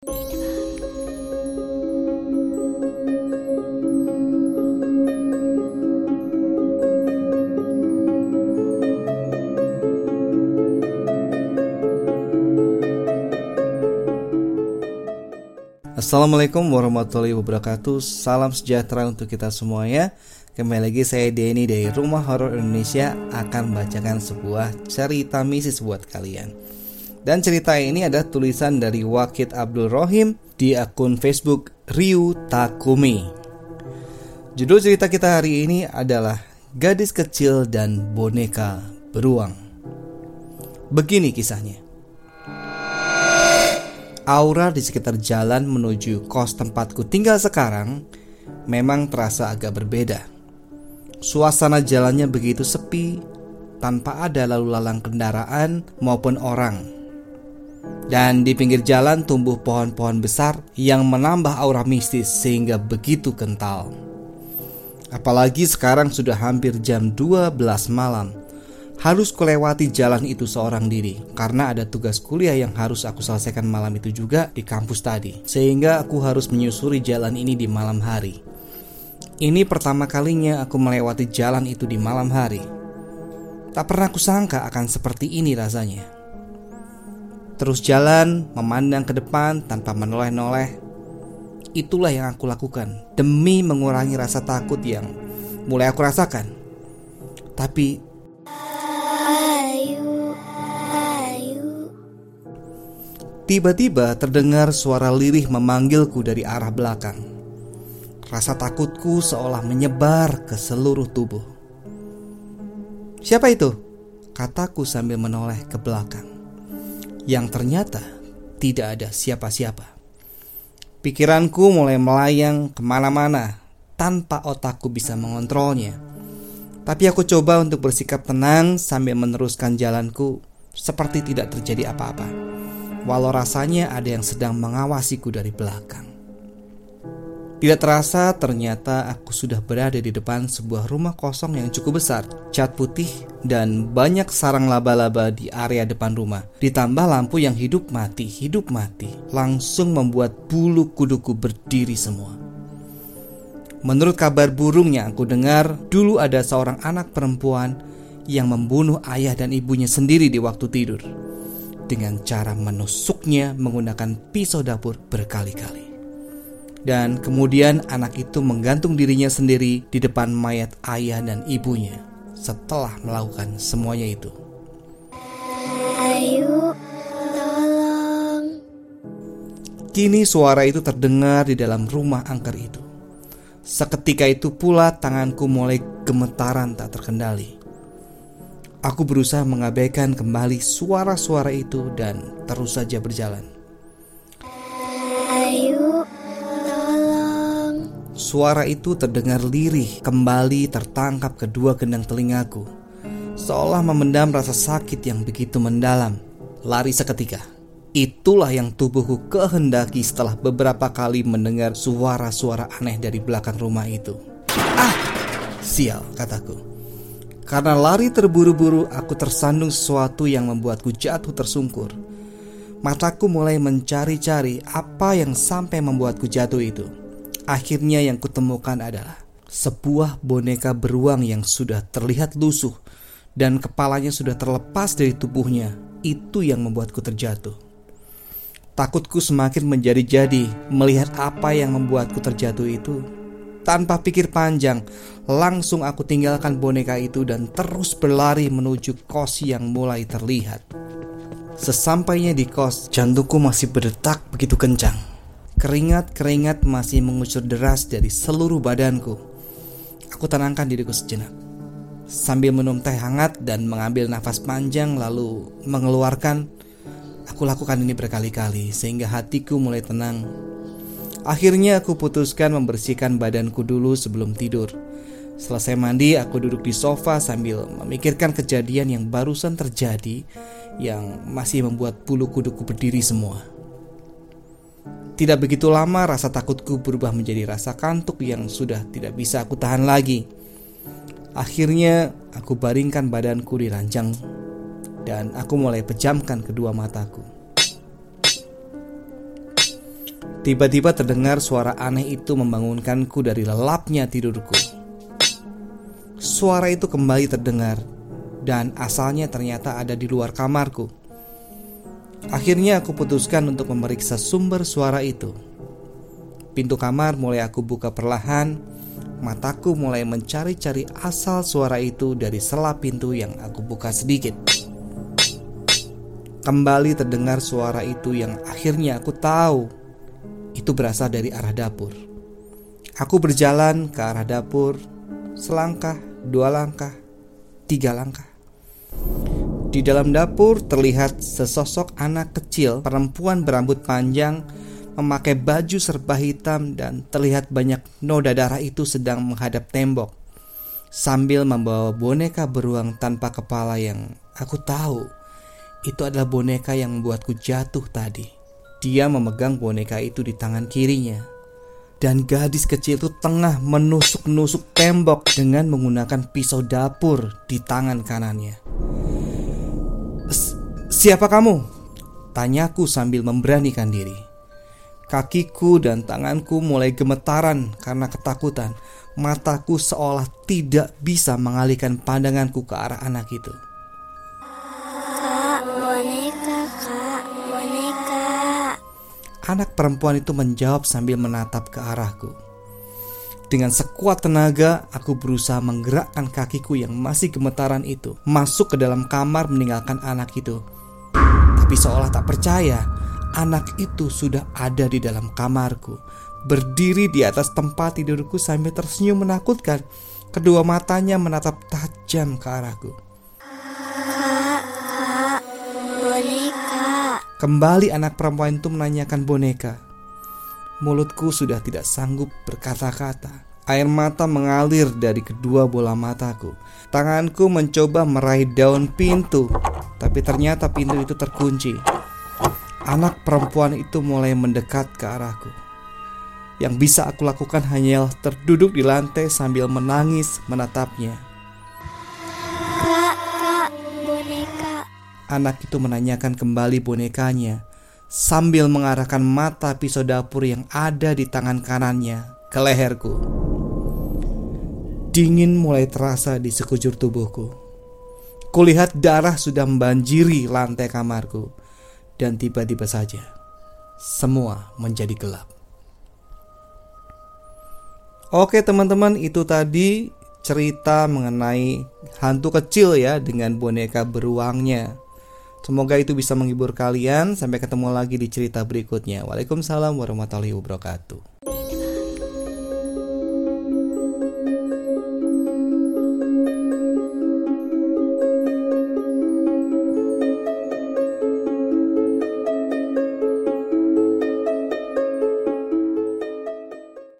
Assalamualaikum warahmatullahi wabarakatuh. Salam sejahtera untuk kita semuanya. Kembali lagi saya Denny dari Rumah Horor Indonesia Akan membacakan sebuah cerita misis buat kalian Dan cerita ini ada tulisan dari Wakid Abdul Rohim Di akun Facebook Ryu Takumi Judul cerita kita hari ini adalah Gadis Kecil dan Boneka Beruang Begini kisahnya aura di sekitar jalan menuju kos tempatku tinggal sekarang memang terasa agak berbeda. Suasana jalannya begitu sepi, tanpa ada lalu lalang kendaraan maupun orang. Dan di pinggir jalan tumbuh pohon-pohon besar yang menambah aura mistis sehingga begitu kental. Apalagi sekarang sudah hampir jam 12 malam harus kulewati jalan itu seorang diri karena ada tugas kuliah yang harus aku selesaikan malam itu juga di kampus tadi. Sehingga aku harus menyusuri jalan ini di malam hari. Ini pertama kalinya aku melewati jalan itu di malam hari. Tak pernah kusangka akan seperti ini rasanya. Terus jalan, memandang ke depan tanpa menoleh-noleh. Itulah yang aku lakukan demi mengurangi rasa takut yang mulai aku rasakan. Tapi Tiba-tiba terdengar suara lirih memanggilku dari arah belakang. Rasa takutku seolah menyebar ke seluruh tubuh. Siapa itu? Kataku sambil menoleh ke belakang. Yang ternyata tidak ada siapa-siapa. Pikiranku mulai melayang ke mana-mana tanpa otakku bisa mengontrolnya. Tapi aku coba untuk bersikap tenang sambil meneruskan jalanku seperti tidak terjadi apa-apa walau rasanya ada yang sedang mengawasiku dari belakang. Tidak terasa ternyata aku sudah berada di depan sebuah rumah kosong yang cukup besar, cat putih dan banyak sarang laba-laba di area depan rumah. Ditambah lampu yang hidup mati, hidup mati, langsung membuat bulu kuduku berdiri semua. Menurut kabar burung yang aku dengar, dulu ada seorang anak perempuan yang membunuh ayah dan ibunya sendiri di waktu tidur dengan cara menusuknya menggunakan pisau dapur berkali-kali. Dan kemudian anak itu menggantung dirinya sendiri di depan mayat ayah dan ibunya setelah melakukan semuanya itu. Ayo, tolong. Kini suara itu terdengar di dalam rumah angker itu. Seketika itu pula tanganku mulai gemetaran tak terkendali. Aku berusaha mengabaikan kembali suara-suara itu dan terus saja berjalan. Suara itu terdengar lirih, kembali tertangkap kedua gendang telingaku. Seolah memendam rasa sakit yang begitu mendalam. Lari seketika. Itulah yang tubuhku kehendaki setelah beberapa kali mendengar suara-suara aneh dari belakang rumah itu. Ah, sial, kataku. Karena lari terburu-buru, aku tersandung sesuatu yang membuatku jatuh tersungkur. Mataku mulai mencari-cari apa yang sampai membuatku jatuh itu. Akhirnya yang kutemukan adalah sebuah boneka beruang yang sudah terlihat lusuh dan kepalanya sudah terlepas dari tubuhnya. Itu yang membuatku terjatuh. Takutku semakin menjadi-jadi melihat apa yang membuatku terjatuh itu tanpa pikir panjang, langsung aku tinggalkan boneka itu dan terus berlari menuju kos yang mulai terlihat. Sesampainya di kos, jantungku masih berdetak begitu kencang. Keringat-keringat masih mengucur deras dari seluruh badanku. Aku tenangkan diriku sejenak. Sambil minum teh hangat dan mengambil nafas panjang lalu mengeluarkan, aku lakukan ini berkali-kali sehingga hatiku mulai tenang Akhirnya aku putuskan membersihkan badanku dulu sebelum tidur. Selesai mandi, aku duduk di sofa sambil memikirkan kejadian yang barusan terjadi yang masih membuat bulu kuduku berdiri semua. Tidak begitu lama rasa takutku berubah menjadi rasa kantuk yang sudah tidak bisa aku tahan lagi. Akhirnya aku baringkan badanku di ranjang dan aku mulai pejamkan kedua mataku. Tiba-tiba terdengar suara aneh itu membangunkanku dari lelapnya tidurku. Suara itu kembali terdengar dan asalnya ternyata ada di luar kamarku. Akhirnya aku putuskan untuk memeriksa sumber suara itu. Pintu kamar mulai aku buka perlahan, mataku mulai mencari-cari asal suara itu dari sela pintu yang aku buka sedikit. Kembali terdengar suara itu yang akhirnya aku tahu itu berasal dari arah dapur. Aku berjalan ke arah dapur, selangkah, dua langkah, tiga langkah. Di dalam dapur terlihat sesosok anak kecil perempuan berambut panjang memakai baju serba hitam dan terlihat banyak noda darah itu sedang menghadap tembok sambil membawa boneka beruang tanpa kepala yang aku tahu itu adalah boneka yang membuatku jatuh tadi. Dia memegang boneka itu di tangan kirinya. Dan gadis kecil itu tengah menusuk-nusuk tembok dengan menggunakan pisau dapur di tangan kanannya. Siapa kamu? Tanyaku sambil memberanikan diri. Kakiku dan tanganku mulai gemetaran karena ketakutan. Mataku seolah tidak bisa mengalihkan pandanganku ke arah anak itu. Anak perempuan itu menjawab sambil menatap ke arahku. Dengan sekuat tenaga, aku berusaha menggerakkan kakiku yang masih gemetaran itu masuk ke dalam kamar meninggalkan anak itu. Tapi seolah tak percaya, anak itu sudah ada di dalam kamarku, berdiri di atas tempat tidurku sambil tersenyum menakutkan. Kedua matanya menatap tajam ke arahku. Kembali anak perempuan itu menanyakan boneka. Mulutku sudah tidak sanggup berkata-kata. Air mata mengalir dari kedua bola mataku. Tanganku mencoba meraih daun pintu, tapi ternyata pintu itu terkunci. Anak perempuan itu mulai mendekat ke arahku. Yang bisa aku lakukan hanyalah terduduk di lantai sambil menangis menatapnya. Anak itu menanyakan kembali bonekanya sambil mengarahkan mata pisau dapur yang ada di tangan kanannya ke leherku. Dingin mulai terasa di sekujur tubuhku. Kulihat darah sudah membanjiri lantai kamarku dan tiba-tiba saja semua menjadi gelap. Oke teman-teman itu tadi cerita mengenai hantu kecil ya dengan boneka beruangnya. Semoga itu bisa menghibur kalian. Sampai ketemu lagi di cerita berikutnya. Waalaikumsalam warahmatullahi wabarakatuh.